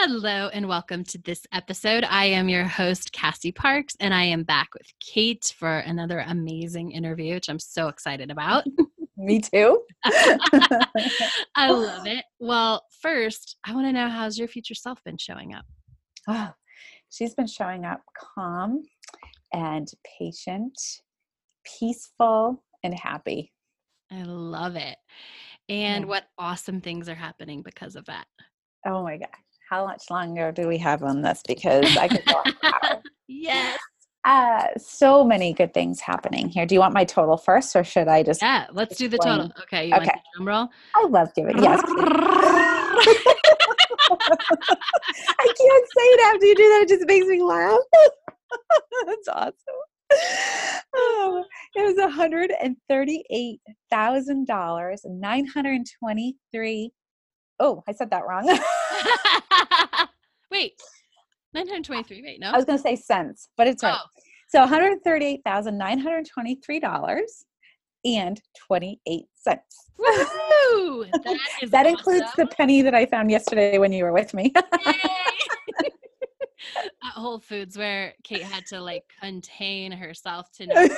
Hello and welcome to this episode. I am your host, Cassie Parks, and I am back with Kate for another amazing interview, which I'm so excited about. Me too. I love it. Well, first, I want to know how's your future self been showing up? Oh, she's been showing up calm and patient, peaceful, and happy. I love it. And yeah. what awesome things are happening because of that? Oh my God how much longer do we have on this? Because I could go Yes. Uh, so many good things happening here. Do you want my total first, or should I just? Yeah, let's do the total. Okay, you okay. want the drum roll? I love giving. Yes. I can't say it after you do that. It just makes me laugh. That's awesome. Oh, it was one hundred and thirty-eight thousand dollars, nine hundred twenty-three. Oh, I said that wrong. Wait, 923. Wait, no. I was going to say cents, but it's right. Oh. So $138,923 and 28 cents. Woo! That, that awesome. includes the penny that I found yesterday when you were with me. At Whole Foods where Kate had to like contain herself to know.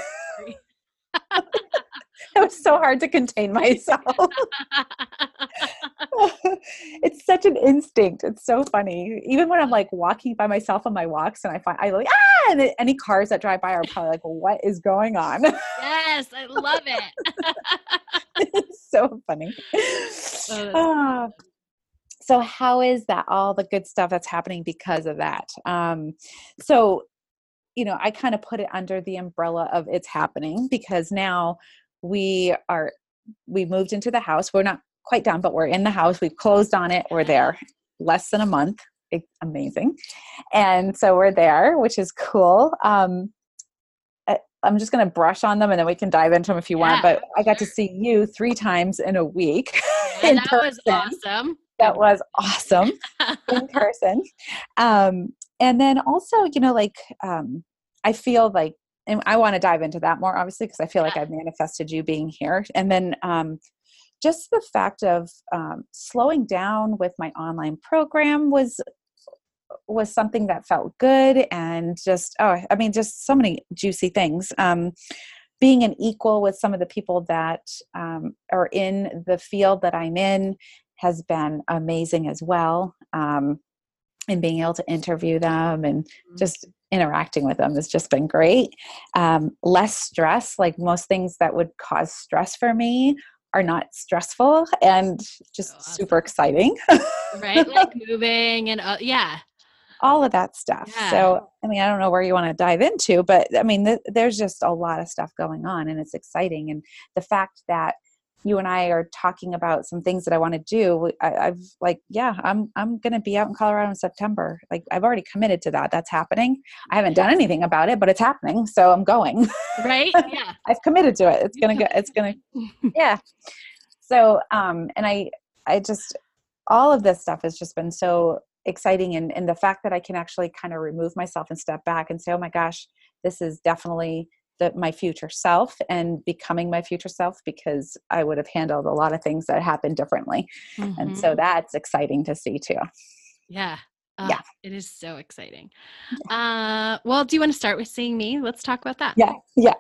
it was so hard to contain myself. it's such an instinct. It's so funny. Even when I'm like walking by myself on my walks and I find I like ah and any cars that drive by are probably like, well, what is going on? Yes, I love it. it's so funny. Oh, uh, so how is that all the good stuff that's happening because of that? Um, so you know, I kind of put it under the umbrella of it's happening because now we are we moved into the house. We're not quite done, but we're in the house. We've closed on it. We're there less than a month. It's amazing. And so we're there, which is cool. Um, I'm just going to brush on them and then we can dive into them if you yeah, want. But I got to see you three times in a week. Yeah, that person. was awesome. That was awesome in person. Um, and then also, you know, like um, I feel like and I want to dive into that more, obviously, because I feel like I've manifested you being here. And then um, just the fact of um, slowing down with my online program was was something that felt good and just oh i mean just so many juicy things um, being an equal with some of the people that um, are in the field that i'm in has been amazing as well um, and being able to interview them and mm-hmm. just interacting with them has just been great. Um, less stress, like most things that would cause stress for me are not stressful and just awesome. super exciting. right? Like moving and uh, yeah. All of that stuff. Yeah. So, I mean, I don't know where you want to dive into, but I mean, th- there's just a lot of stuff going on and it's exciting. And the fact that you and I are talking about some things that I want to do. I, have like, yeah, I'm I'm gonna be out in Colorado in September. Like I've already committed to that. That's happening. I haven't done anything about it, but it's happening. So I'm going. Right? Yeah. I've committed to it. It's gonna go. It's gonna. Yeah. So um, and I I just all of this stuff has just been so exciting, and and the fact that I can actually kind of remove myself and step back and say, oh my gosh, this is definitely the, my future self and becoming my future self because I would have handled a lot of things that happened differently. Mm-hmm. And so mm-hmm. that's exciting to see too. Yeah. Uh, yeah. It is so exciting. Uh, well, do you want to start with seeing me? Let's talk about that. Yeah. Yeah.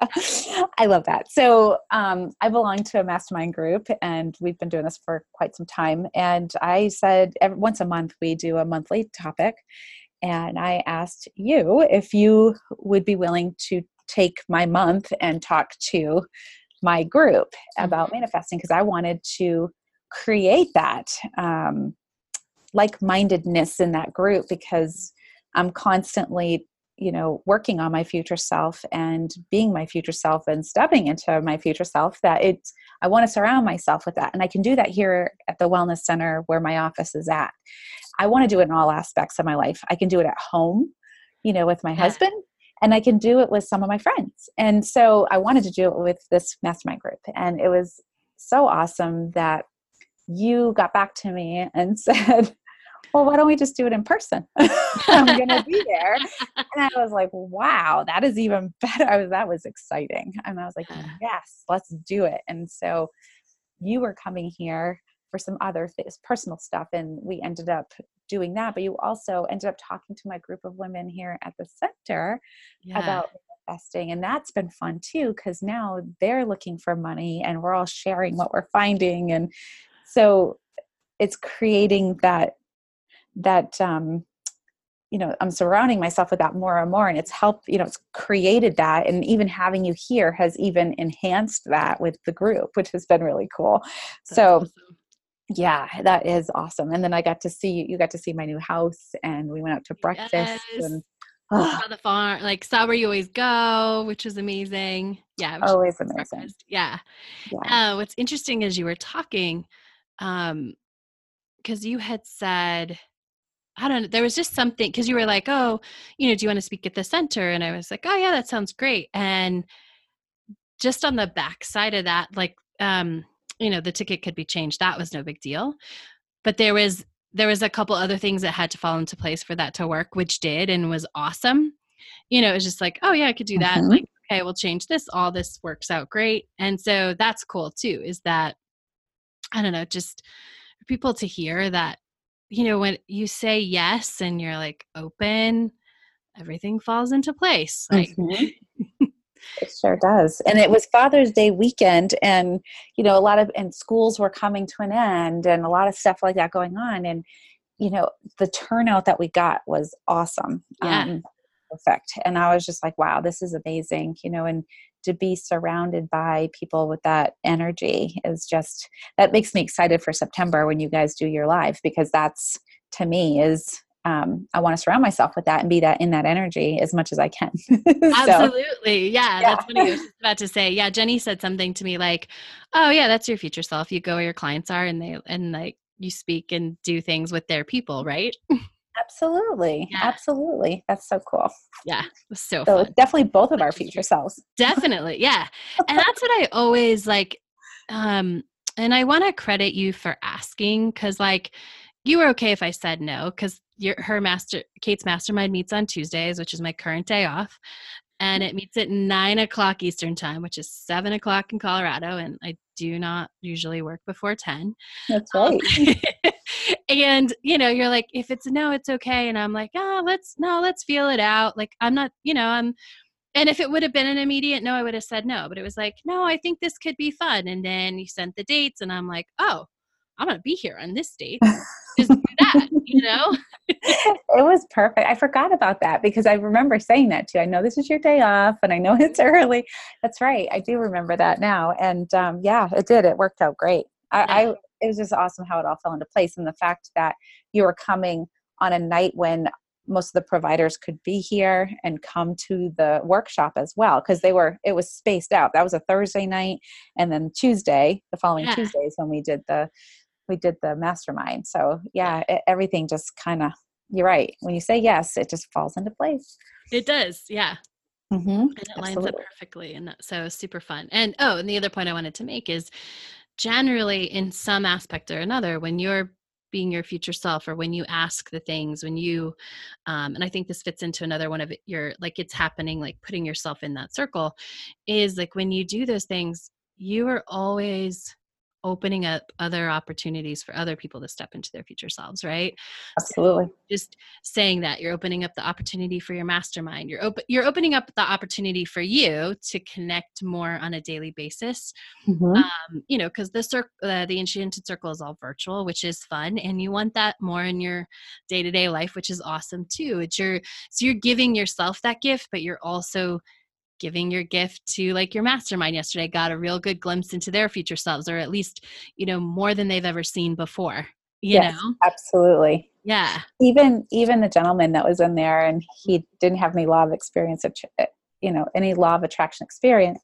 I love that. So um, I belong to a mastermind group and we've been doing this for quite some time. And I said every, once a month we do a monthly topic and I asked you if you would be willing to take my month and talk to my group about mm-hmm. manifesting because I wanted to create that um, like mindedness in that group because I'm constantly you know working on my future self and being my future self and stepping into my future self that it i want to surround myself with that and i can do that here at the wellness center where my office is at i want to do it in all aspects of my life i can do it at home you know with my yeah. husband and I can do it with some of my friends. And so I wanted to do it with this mastermind group. And it was so awesome that you got back to me and said, well, why don't we just do it in person? I'm going to be there. And I was like, wow, that is even better. I was, that was exciting. And I was like, yes, let's do it. And so you were coming here for some other personal stuff. And we ended up doing that. But you also ended up talking to my group of women here at the center yeah. about investing. And that's been fun too, because now they're looking for money and we're all sharing what we're finding. And so it's creating that that um, you know i'm surrounding myself with that more and more and it's helped you know it's created that and even having you here has even enhanced that with the group which has been really cool That's so awesome. Yeah that is awesome and then i got to see you got to see my new house and we went out to breakfast yes. and Saw the farm, like saw where you always go, which was amazing. Yeah, always amazing. Breakfast. Yeah. yeah. Uh, what's interesting is you were talking, um, because you had said I don't know. There was just something because you were like, oh, you know, do you want to speak at the center? And I was like, oh, yeah, that sounds great. And just on the back side of that, like, um, you know, the ticket could be changed. That was no big deal. But there was there was a couple other things that had to fall into place for that to work, which did and was awesome. You know, it was just like, oh yeah, I could do that. Mm-hmm. Like, okay, we'll change this. All this works out great. And so that's cool too, is that I don't know, just people to hear that you know, when you say yes and you're like open, everything falls into place. Like mm-hmm. It sure does. And it was Father's Day weekend and you know, a lot of and schools were coming to an end and a lot of stuff like that going on. And, you know, the turnout that we got was awesome. Yeah. Um, perfect. And I was just like, wow, this is amazing, you know, and to be surrounded by people with that energy is just that makes me excited for September when you guys do your live because that's to me is um, I want to surround myself with that and be that in that energy as much as I can. so, Absolutely. Yeah, yeah, That's what I was about to say. Yeah. Jenny said something to me like, oh yeah, that's your future self. You go where your clients are and they, and like you speak and do things with their people, right? Absolutely. Yeah. Absolutely. That's so cool. Yeah. So, so definitely both of our future selves. Definitely. Yeah. and that's what I always like. Um, and I want to credit you for asking because like you were okay if I said no because your her master Kate's mastermind meets on Tuesdays, which is my current day off. And it meets at nine o'clock Eastern time, which is seven o'clock in Colorado. And I do not usually work before 10. That's um, right. Um, and you know you're like if it's no it's okay and i'm like oh let's no let's feel it out like i'm not you know i'm and if it would have been an immediate no i would have said no but it was like no i think this could be fun and then you sent the dates and i'm like oh i'm gonna be here on this date just do that you know it was perfect. I forgot about that because i remember saying that too. I know this is your day off and i know it's early. That's right. I do remember that now and um, yeah it did. It worked out great. I, I it was just awesome how it all fell into place and the fact that you were coming on a night when most of the providers could be here and come to the workshop as well because they were it was spaced out. That was a thursday night and then tuesday the following yeah. tuesdays when we did the we did the mastermind. So yeah. it, everything just kind of you're right. When you say yes it just falls into place. It does yeah. Mm-hmm. and it lines up perfectly and so super fun. And oh and the other point i wanted to make is generally in some aspect or another when you're being your future self or when you ask the things when you um, and i think this fits into another one of your like it's happening like putting yourself in that circle is like when you do those things you are always opening up other opportunities for other people to step into their future selves right? Absolutely. so just saying that you're opening up the opportunity for your mastermind. You're open you're opening up the opportunity for you to connect more on a daily basis mm-hmm. um, you know because the circle uh, the enchanted circle is all virtual which is fun and you want that more in your day-to-day life which is awesome too. It's your so you're giving yourself that gift but you're also giving your gift to like your mastermind yesterday got a real good glimpse into their future selves or at least you know more than they've ever seen before you yes, know absolutely yeah even even the gentleman that was in there and he didn't have any law of experience of eh, you know any law of attraction experience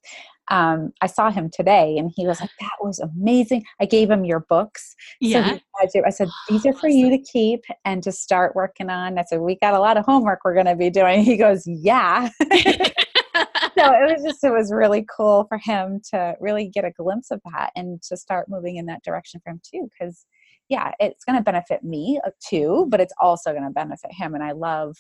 um, I saw him today and he was like, that was amazing. I gave him your books. Yeah. So I said, these are for you to keep and to start working on. I said, we got a lot of homework we're going to be doing. He goes, yeah. so it was just, it was really cool for him to really get a glimpse of that and to start moving in that direction for him too. Cause yeah, it's going to benefit me uh, too, but it's also going to benefit him. And I love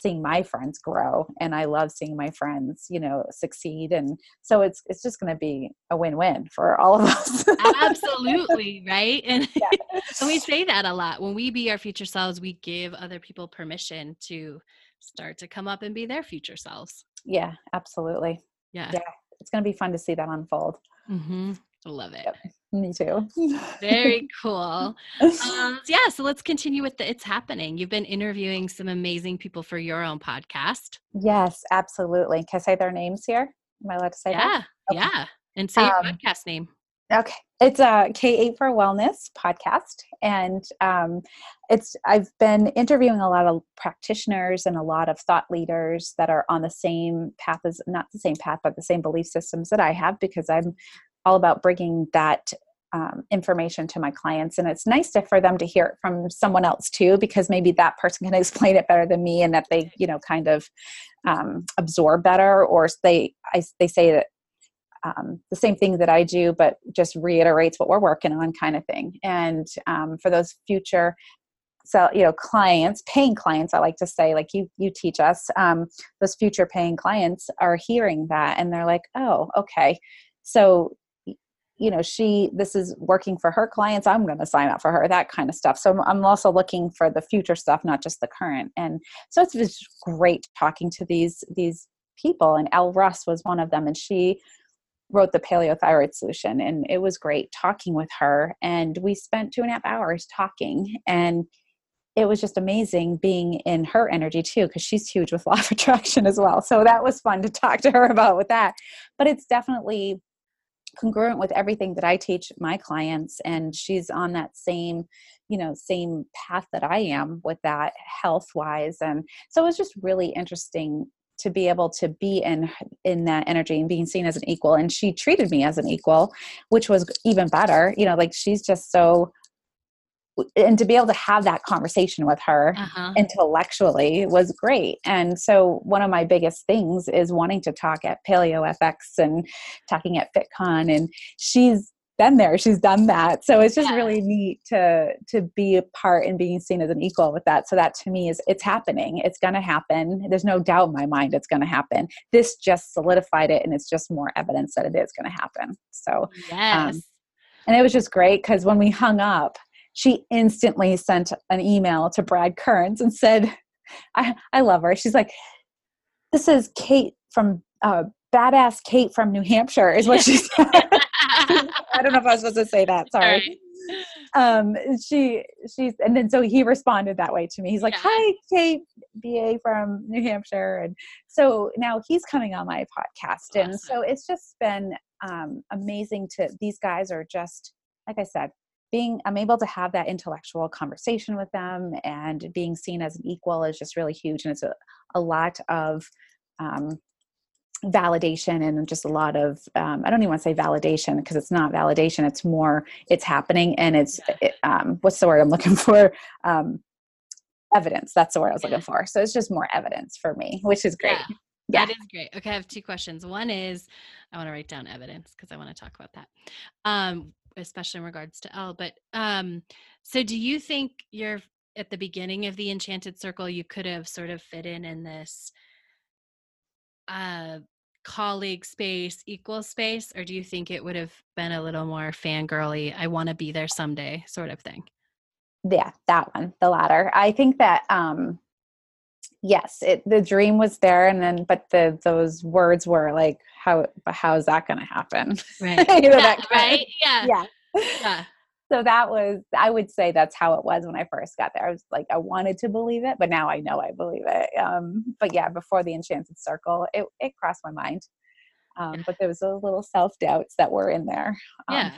seeing my friends grow and I love seeing my friends, you know, succeed. And so it's it's just gonna be a win-win for all of us. Absolutely, right? And, yeah. and we say that a lot. When we be our future selves, we give other people permission to start to come up and be their future selves. Yeah, absolutely. Yeah. Yeah. It's gonna be fun to see that unfold. Mm-hmm. Love it. Yep. Me too. Very cool. Um, yeah, so let's continue with the It's Happening. You've been interviewing some amazing people for your own podcast. Yes, absolutely. Can I say their names here? Am I allowed to say yeah, that? Okay. Yeah. And say um, your podcast name. Okay, it's a K8 for Wellness podcast, and um, it's I've been interviewing a lot of practitioners and a lot of thought leaders that are on the same path as not the same path, but the same belief systems that I have because I'm all about bringing that um, information to my clients and it's nice to, for them to hear it from someone else too because maybe that person can explain it better than me and that they you know kind of um, absorb better or they I, they say that um, the same thing that I do, but just reiterates what we're working on, kind of thing. And um, for those future, so you know, clients, paying clients, I like to say, like you you teach us, um, those future paying clients are hearing that, and they're like, oh, okay, so you know she this is working for her clients i'm going to sign up for her that kind of stuff. So i'm also looking for the future stuff not just the current. And so it's just great talking to these these people and Elle Russ was one of them and she wrote the paleo thyroid solution and it was great talking with her and we spent two and a half hours talking and it was just amazing being in her energy too because she's huge with law of attraction as well. So that was fun to talk to her about with that. But it's definitely congruent with everything that I teach my clients and she's on that same you know same path that I am with that health wise and so it was just really interesting to be able to be in in that energy and being seen as an equal and she treated me as an equal which was even better you know like she's just so and to be able to have that conversation with her uh-huh. intellectually was great. And so one of my biggest things is wanting to talk at Paleo FX and talking at FitCon and she's been there. She's done that. So it's just yeah. really neat to to be a part and being seen as an equal with that. So that to me is it's happening. It's going to happen. There's no doubt in my mind it's going to happen. This just solidified it and it's just more evidence that it is going to happen. So um, yes. um, and it was just great because when we hung up she instantly sent an email to Brad Kearns and said, I, I love her. She's like, this is Kate from uh, Badass Kate from New Hampshire, is what she said. I don't know if I was supposed to say that. Sorry. Um, she she's and then so he responded that way to me. He's like, yeah. "Hi, Kate, BA from New Hampshire," and so now he's coming on my podcast, awesome. and so it's just been um, amazing to. These guys are just like I said, being i'm able to have that intellectual conversation with them and being seen as an equal is just really huge and it's a, a lot of um, validation and just a lot of um, i don't even want to say validation because it's not validation it's more it's happening and it's it, um, what's the word i'm looking for um, evidence that's the word i was yeah. looking for so it's just more evidence for me which is great yeah. Yeah. That is great. Okay, I have two questions. One is I want to write down evidence because I want to talk about that. Um, especially in regards to Elle. But um, so do you think you're at the beginning of the Enchanted Circle, you could have sort of fit in in this uh, colleague space, equal space, or do you think it would have been a little more fangirly, I want to be there someday sort of thing? Yeah, that one, the latter. I think that um yes, it the dream was there and then but the those words were like how how is that going to happen? Right. You know, yeah, right? Yeah. Yeah. Yeah so that was i would say that's how it was when i first got there. I was like i wanted to believe it but now i know i believe it. Um, but yeah before the enchanted circle it, it crossed my mind. Um, but there was those little self-doubts that were in there. Um, yeah.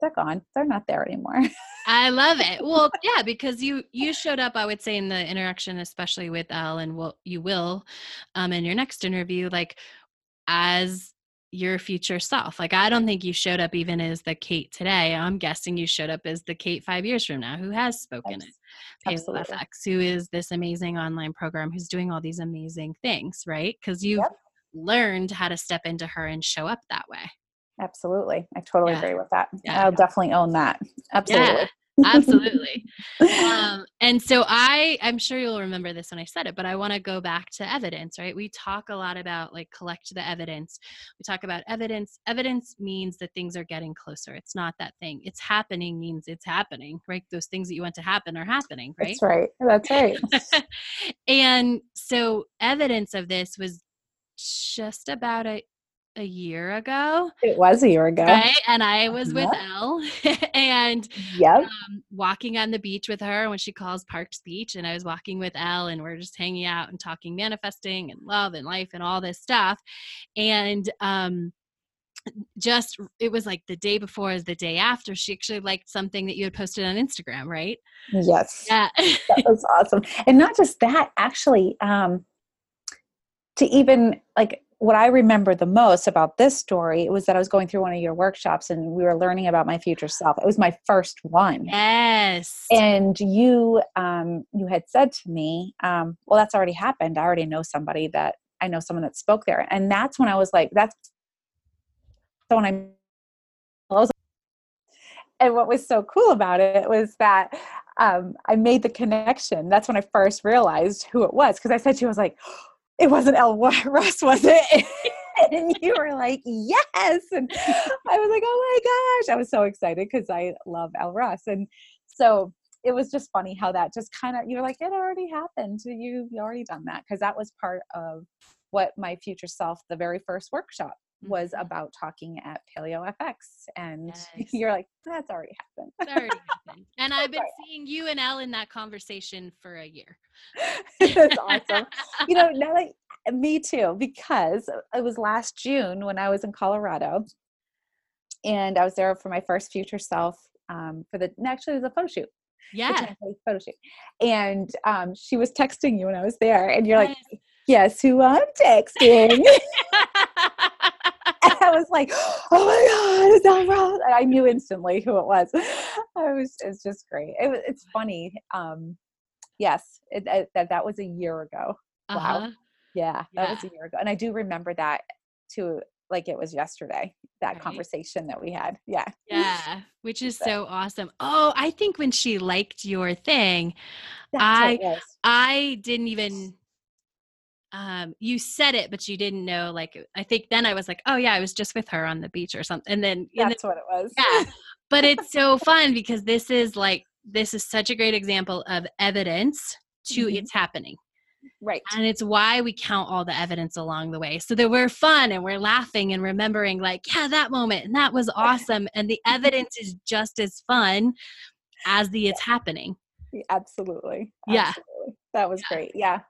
they're gone. They're not there anymore. I love it. Well yeah because you you showed up i would say in the interaction especially with Elle and will you will um in your next interview like as your future self. Like, I don't think you showed up even as the Kate today. I'm guessing you showed up as the Kate five years from now who has spoken at Paleo FX, who is this amazing online program who's doing all these amazing things, right? Because you've yep. learned how to step into her and show up that way. Absolutely. I totally yeah. agree with that. Yeah. I'll definitely own that. Absolutely. Yeah absolutely. Um, and so i i'm sure you'll remember this when i said it but i want to go back to evidence right? We talk a lot about like collect the evidence. We talk about evidence. Evidence means that things are getting closer. It's not that thing. It's happening means it's happening right? Those things that you want to happen are happening right? that's right. That's right. And so evidence of this was just about a a year ago. It was a year ago. Right. And I was with Elle and yep. Um, walking on the beach with her when she calls Parks Beach. And I was walking with Elle and we're just hanging out and talking manifesting and love and life and all this stuff. And um, just it was like the day before as the day after she actually liked something that you had posted on instagram right yes yeah that was awesome and not just that actually um to even like what I remember the most about this story was that I was going through one of your workshops and we were learning about my future self. It was my first one. Yes. And you um you had said to me, um, well that's already happened. I already know somebody that I know someone that spoke there. And that's when I was like, that's so." when I was and what was so cool about it was that um, I made the connection. That's when I first realized who it was because I said to you, I was like, it wasn't Elle Russ, was it? and you were like, yes. And I was like, oh my gosh. I was so excited because I love Elle Russ. And so it was just funny how that just kind of, you were like, it already happened. You, you already done that. Because that was part of what my future self, the very first workshop was mm-hmm. about talking at Paleo FX. And yes. you're like, that's already happened. already happened. And I've been seeing you and Elle in that conversation for a year. that's awesome. you know, now that me too, because it was last June when I was in Colorado and I was there for my first future self um, for the actually it was a photo shoot. Yeah. Photo shoot. And um, she was texting you when I was there and you're yes. like, Guess who I'm texting? I was like, oh my God, is that wrong? I knew instantly who it was. I was, it's just great. It, it's funny. Um, yes, it, it, that, that was a year ago. Uh-huh. Wow. Yeah, that yeah. was a year ago. And I do remember that too, like it was yesterday, that right. conversation that we had. Yeah. Yeah. Which is so. so awesome. Oh, I think when she liked your thing, That's I, I didn't even um, you said it, but you didn't know. Like, I think then I was like, oh yeah, I was just with her on the beach or something. And then that's and then, what it was. Yeah. but it's so fun because this is like, this is such a great example of evidence to mm-hmm. it's happening. Right. And it's why we count all the evidence along the way so that we're fun and we're laughing and remembering, like, yeah, that moment and that was awesome. And the evidence is just as fun as the it's happening. Absolutely. Yeah. Absolutely. That was yeah. great. Yeah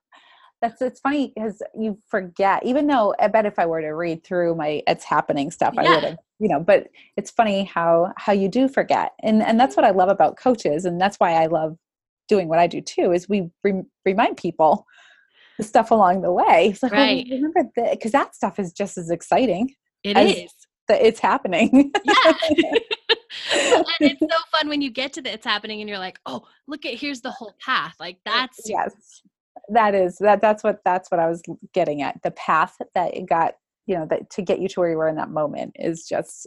that's it's funny because you forget even though i bet if i were to read through my it's happening stuff yeah. i would have you know but it's funny how how you do forget and and that's what i love about coaches and that's why i love doing what i do too is we re- remind people the stuff along the way. It's like right. oh, remember that because that stuff is just as exciting It is. that it's happening. Yeah. And it's so fun when you get to the it's happening and you're like oh look at here's the whole path. Like that's yes that is that that's what that's what i was getting at. The path that it got you know that to get you to where you were in that moment is just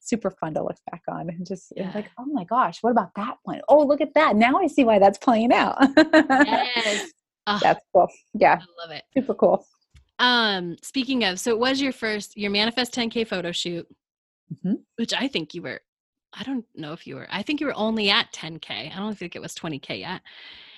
super fun to look back on and just yeah. like oh my gosh what about that one? Oh, look at that. Now i see why that's playing out. Yes. Oh, that's cool. Yeah. I love it. Super cool. Um speaking of so it was your first your manifest 10k photo shoot. Mm-hmm. which i think you were i don't know if you were i think you were only at 10k i don't think it was 20k yet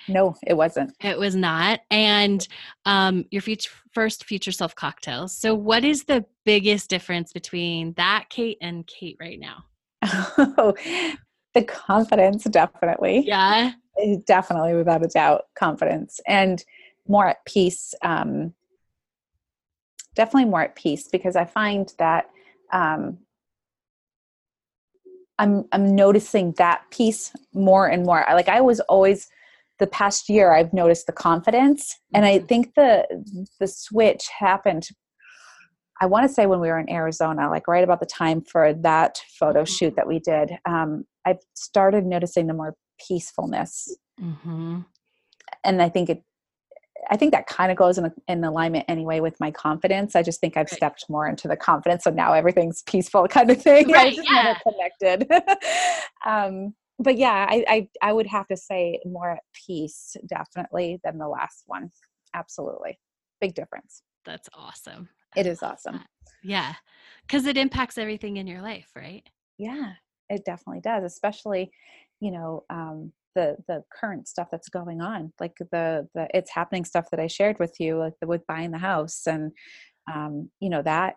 no, it wasn't. It was not. And um, your future, first future self cocktails. So, what is the biggest difference between that Kate and Kate right now? Oh, the confidence, definitely. Yeah. Eh, definitely, without a doubt, confidence and more at peace. Um, definitely more at peace because I find that um, I'm I'm noticing that piece more and more. Like I was always the past year I've noticed the confidence and I mm-hmm. think the the switch happened I want to say when we were in Arizona, like right about the time for that photo Mhm. shoot that we did, um, I started noticing the more peacefulness, Mm-hmm. and I think it. I think that kind of goes in, in alignment anyway with my confidence. I just think I've Right. stepped more into the confidence, so now everything's peaceful, kind of thing. I Right, just yeah. connected. um, but yeah, I, I I would have to say more at peace, definitely, than the last one. Absolutely, big difference. That's awesome. It is awesome. that. Yeah. Because it impacts everything in your life, right? Yeah, it definitely does, especially, you know, um, the the current stuff that's going on, like the the it's happening stuff that I shared with you, like the, with buying the house, and um, you know that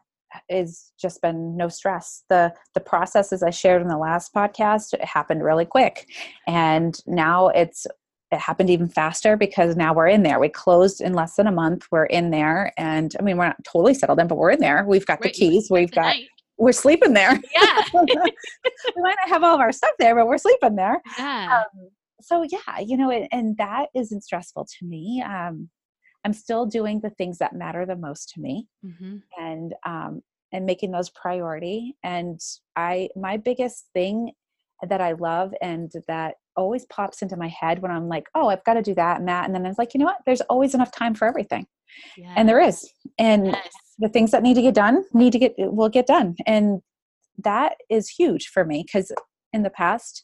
is just been no stress. The the processes I shared in the last podcast it happened really quick, and now it's it happened even faster because now we're in there. We closed in less than a month. We're in there, and I mean we're not totally settled in, but we're in there. We've got Right, the keys. We've got we're sleeping there. Yeah. we might not have all of our stuff there, but we're sleeping there. Yeah. Um, so yeah, you know, and, and that isn't stressful to me. Um, I'm still doing the things that matter the most to me, mm-hmm. and um, and making those priority. And I, my biggest thing that I love and that always pops into my head when I'm like, oh, I've got to do that and that, and then it's like, you know what? There's always enough time for everything, Yeah. and there is. And Yes. the things that need to get done need to get will get done and that is huge for me because in the past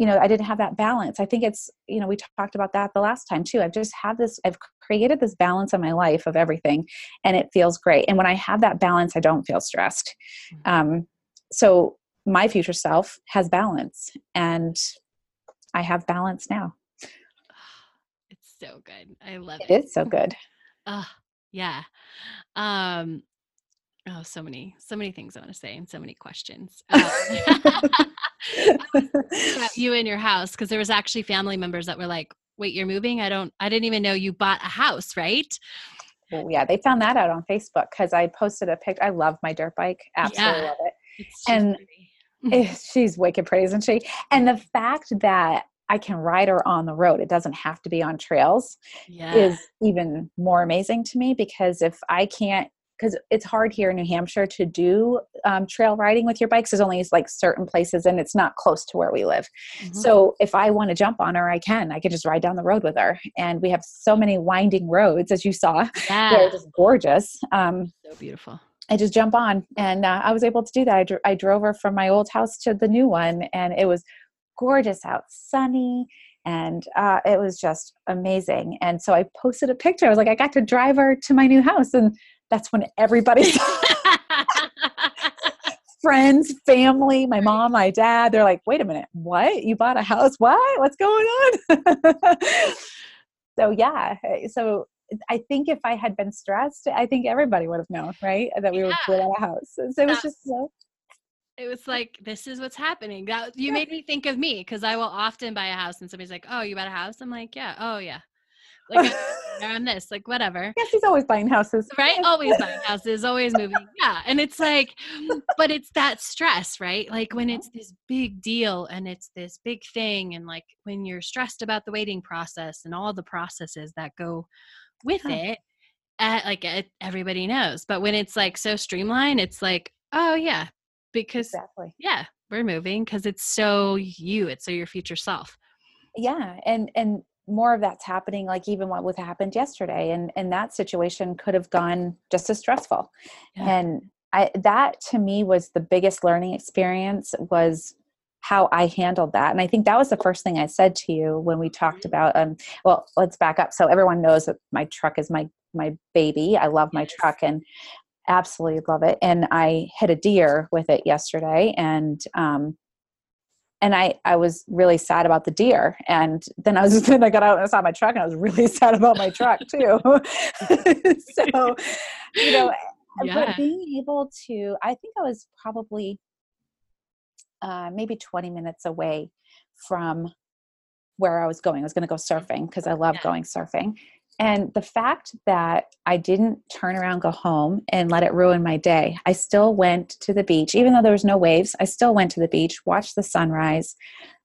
you know i didn't have that balance. I think it's you know we talked about that the last time too. I've just had this i've created this balance in my life of everything and it feels great. And when i have that balance i don't feel stressed. Um, so my future self has balance and i have balance now. It's so good. I love it. it. is so good. Uh, yeah. Um, oh, so many, so many things I want to say and so many questions. Um, about you and your house, because there was actually family members that were like, wait, you're moving? I don't, I didn't even know you bought a house, right? well, yeah they found that out on facebook because i posted a picture i love my dirt bike absolutely Yeah. love it And she's wicked pretty, isn't she? And the fact that I can ride her on the road, it doesn't have to be on trails, yeah. is even more amazing to me because if I can't, because it's hard here in New Hampshire to do um, trail riding with your bikes. There's only like certain places and it's not close to where we live. Mhm. So if I want to jump on her, I can. I can just ride down the road with her. And we have so many winding roads, as you saw. yeah. They're just gorgeous. Um, so beautiful. I just jump on, and uh, I was able to do that. I, dr- I drove her from my old house to the new one, and it was gorgeous out, sunny, and uh, it was just amazing. And so I posted a picture. I was like, I got to drive her to my new house, and that's when everybody, friends, family, my mom, my dad, they're like, "Wait a minute, what? You bought a house? What? What's going on?" so yeah, eh, so I think if I had been stressed, I think everybody would have known, right? That we were Yeah. without a house. So it was just so it was like this is what's happening that you made me think of me because i will often buy a house and somebody's like oh you bought a house i'm like yeah oh yeah like i'm this like whatever. Yes, he's always buying houses. right? Always buying houses always moving. Yeah and it's like but it's that stress right? Like when it's this big deal and it's this big thing and like when you're stressed about the waiting process and all the processes that go with Yeah. it uh, like it, everybody knows. But when it's like so streamlined it's like oh yeah because Exactly. yeah we're moving because it's so you it's so your future self. Yeah, and and more of that's happening. Like even what with happened yesterday, and and that situation could have gone just as stressful. Yeah. And I that to me was the biggest learning experience was how I handled that. And I think that was the first thing I said to you when we talked Mhm. about um well, let's back up. So everyone knows that my truck is my my baby. I love my truck and absolutely love it. And I hit a deer with it yesterday and um and I, I was really sad about the deer. And then I was then I got out and I saw my truck and I was really sad about my truck too. so, you know, Yeah. but being able to, I think I was probably uh, maybe 20 minutes away from where I was going. I was going to go surfing because I love Yeah. going surfing. And the fact that I didn't turn around, go home, and let it ruin my day, I still went to the beach. Even though there was no waves, I still went to the beach, watched the sunrise,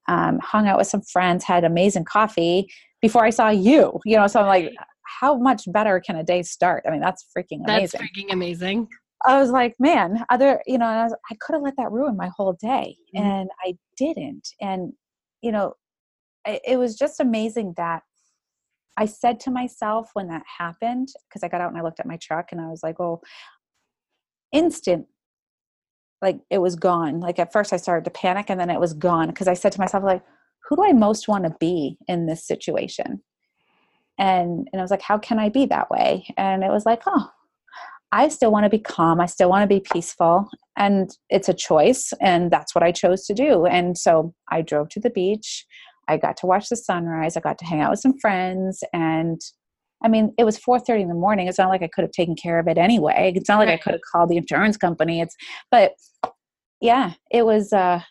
um, hung out with some friends, had amazing coffee before I saw you. You know, so I'm like, how much better can a day start? I mean, that's freaking amazing. that's freaking amazing I was like, man, other, you know, I, I could have let that ruin my whole day, mm-hmm. and I didn't. And you know, it, it was just amazing that I said to myself when that happened, because I got out and I looked at my truck and I was like, oh, instant, like it was gone. Like at first I started to panic and then it was gone because I said to myself, like, who do I most want to be in this situation? And and I was like, how can I be that way? And it was like, oh, I still want to be calm. I still want to be peaceful. And it's a choice. And that's what I chose to do. And so I drove to the beach. I got to watch the sunrise. I got to hang out with some friends. And I mean, it was 4:30 in the morning. It's not like I could have taken care of it anyway. It's not like. I could have called the insurance company. It's but yeah, it was uh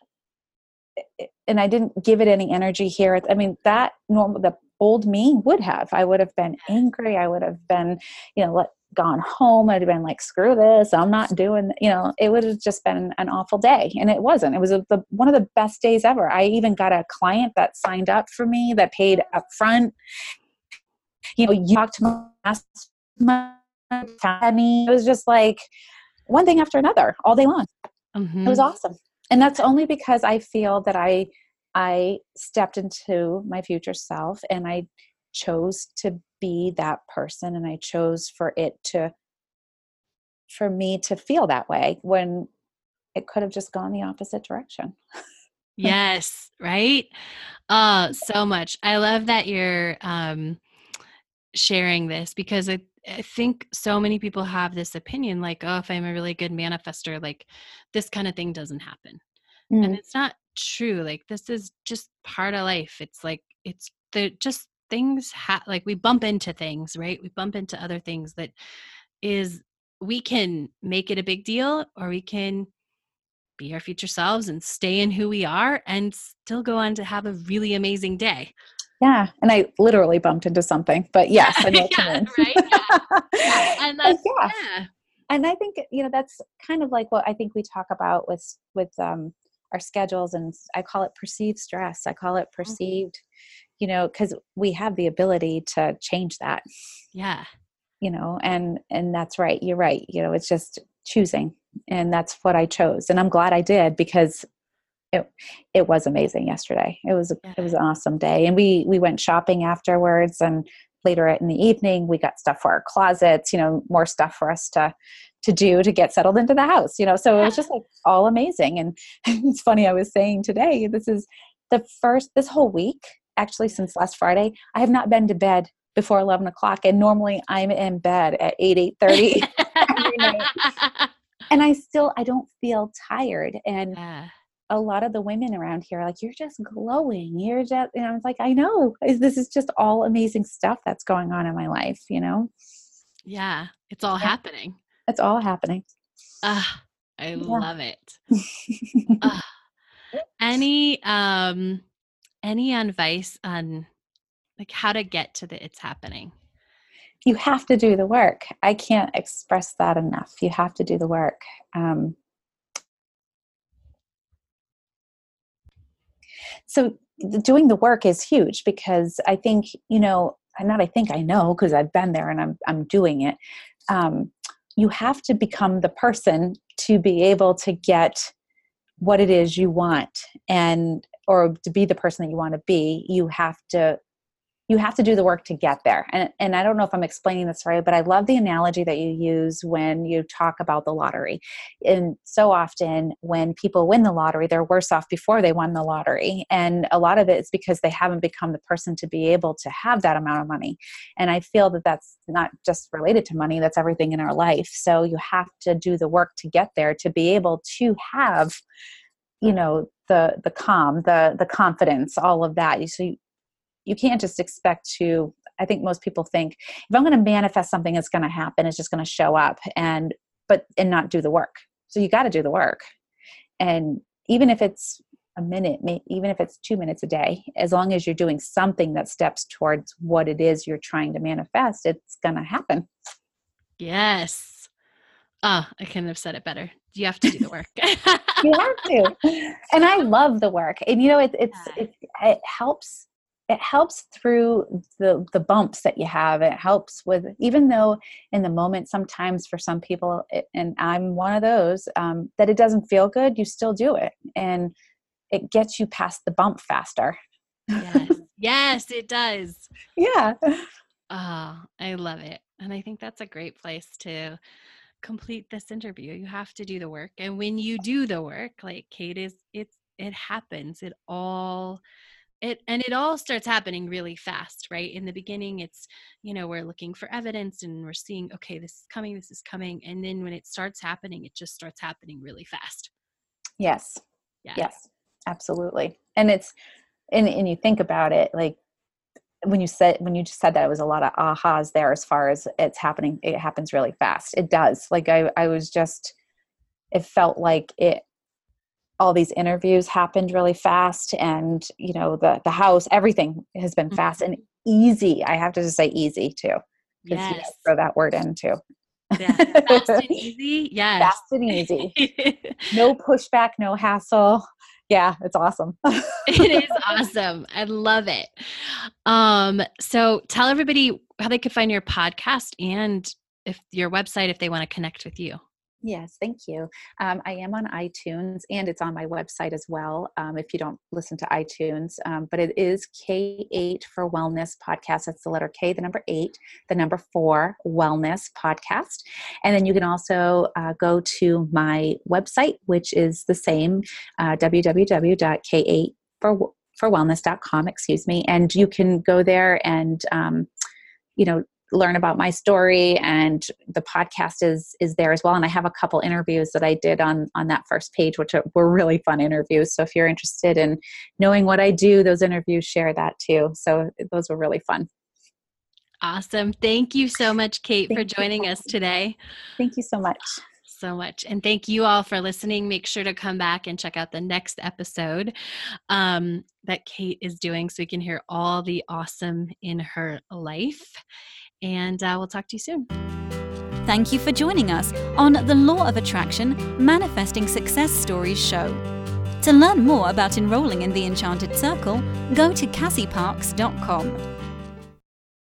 and I didn't give it any energy here. I mean, that normal the old me would have. I would have been angry. I would have been, you know, let gone home i'd have been like screw this i'm not doing you know it would have just been an awful day and it wasn't it was a, the, one of the best days ever i even got a client that signed up for me that paid up front you know you talked to my it was just like one thing after another all day long mm-hmm. it was mm-hmm. awesome and that's only because i feel that i i stepped into my future self and i chose to be that person and I chose for it to for me to feel that way when it could have just gone the opposite direction. yes, right? Uh so much. I love that you're um sharing this because I, I think so many people have this opinion like, oh, if I'm a really good manifester, like this kind of thing doesn't happen. Mm. And it's not true. Like this is just part of life. It's like it's the just things ha- like we bump into things right we bump into other things that is we can make it a big deal or we can be our future selves and stay in who we are and still go on to have a really amazing day yeah and i literally bumped into something but yes i know yeah, right yeah. yeah. and that's yeah. yeah and i think you know that's kind of like what i think we talk about with with um our schedules and i call it perceived stress i call it mm-hmm. perceived you know because we have the ability to change that. Yeah. You know and and that's right you're right you know it's just choosing and that's what i chose and i'm glad i did because it it was amazing yesterday. It was yeah. it was an awesome day and we we went shopping afterwards and later in the evening we got stuff for our closets you know more stuff for us to to do to get settled into the house you know so it was just like all amazing and it's funny i was saying today this is the first this whole week actually since last Friday, I have not been to bed before 11 o'clock. And normally I'm in bed at 8, 8.30 And I still, I don't feel tired. And yeah. a lot of the women around here are like, you're just glowing. You're just, and I was like, I know. This is just all amazing stuff that's going on in my life, you know? Yeah. It's all yeah. happening. It's all happening. Ah, I yeah. love it. uh, any, um, any advice on like how to get to the it's happening? You have to do the work. I can't express that enough. You have to do the work. Um, so doing the work is huge because I think you know, not I think I know because I've been there and I'm I'm doing it. Um, you have to become the person to be able to get what it is you want and or to be the person that you want to be you have to you have to do the work to get there. And, and i don't know if i'm explaining this right but i love the analogy that you use when you talk about the lottery. And so often when people win the lottery they're worse off before they won the lottery. And a lot of it is because they haven't become the person to be able to have that amount of money. And i feel that that's not just related to money that's everything in our life. So you have to do the work to get there to be able to have you know the the calm the the confidence all of that. So you, you can't just expect to i think most people think if i'm going to manifest something it's going to happen it's just going to show up and but and not do the work. So you got to do the work. And even if it's a minute even if it's two minutes a day as long as you're doing something that steps towards what it is you're trying to manifest it's going to happen. Yes. Oh i couldn't have said it better you have to do the work. you have to. And I love the work. And you know, it, it's, yeah. it, it helps it helps through the the bumps that you have it helps with even though in the moment sometimes for some people it, and i'm one of those um, that it doesn't feel good you still do it and it gets you past the bump faster yes yes it does yeah oh i love it and i think that's a great place to complete this interview you have to do the work and when you do the work like kate is it's it happens it all it and it all starts happening really fast right? In the beginning it's you know we're looking for evidence and we're seeing okay this is coming this is coming and then when it starts happening it just starts happening really fast. Yes. Yes, yes. Absolutely. And it's and, and you think about it like when you said when you just said that it was a lot of ahas there as far as it's happening it happens really fast. It does. Like i i was just it felt like it all these interviews happened really fast and you know the the house everything has been fast mm-hmm. and easy. I have to just say easy too because yes. you know, throw that word in too. Yeah. fast and easy? Yes. Fast and easy. No pushback no hassle yeah it's awesome. It is awesome. I love it. Um so tell everybody how they could find your podcast and if your website if they want to connect with you Yes, thank you. Um, I am on iTunes and it's on my website as well. Um, if you don't listen to iTunes, um, but it is K8 for Wellness podcast. That's the letter K, the number eight, the number four Wellness podcast. And then you can also uh, go to my website, which is the same uh, www.k8 for for wellness.com excuse me and you can go there and um, you know learn about my story and the podcast is is there as well. And i have a couple interviews that i did on on that first page which were really fun interviews. So if you're interested in knowing what i do those interviews share that too. So those were really fun. Awesome. Thank you so much kate thank for joining us today. Thank you so much. So much. And thank you all for listening. Make sure to come back and check out the next episode um, that Kate is doing so we can hear all the awesome in her life and uh, we'll talk to you soon. Thank you for joining us on the Law of Attraction Manifesting Success Stories show. To learn more about enrolling in the Enchanted Circle, go to cassieparks.com.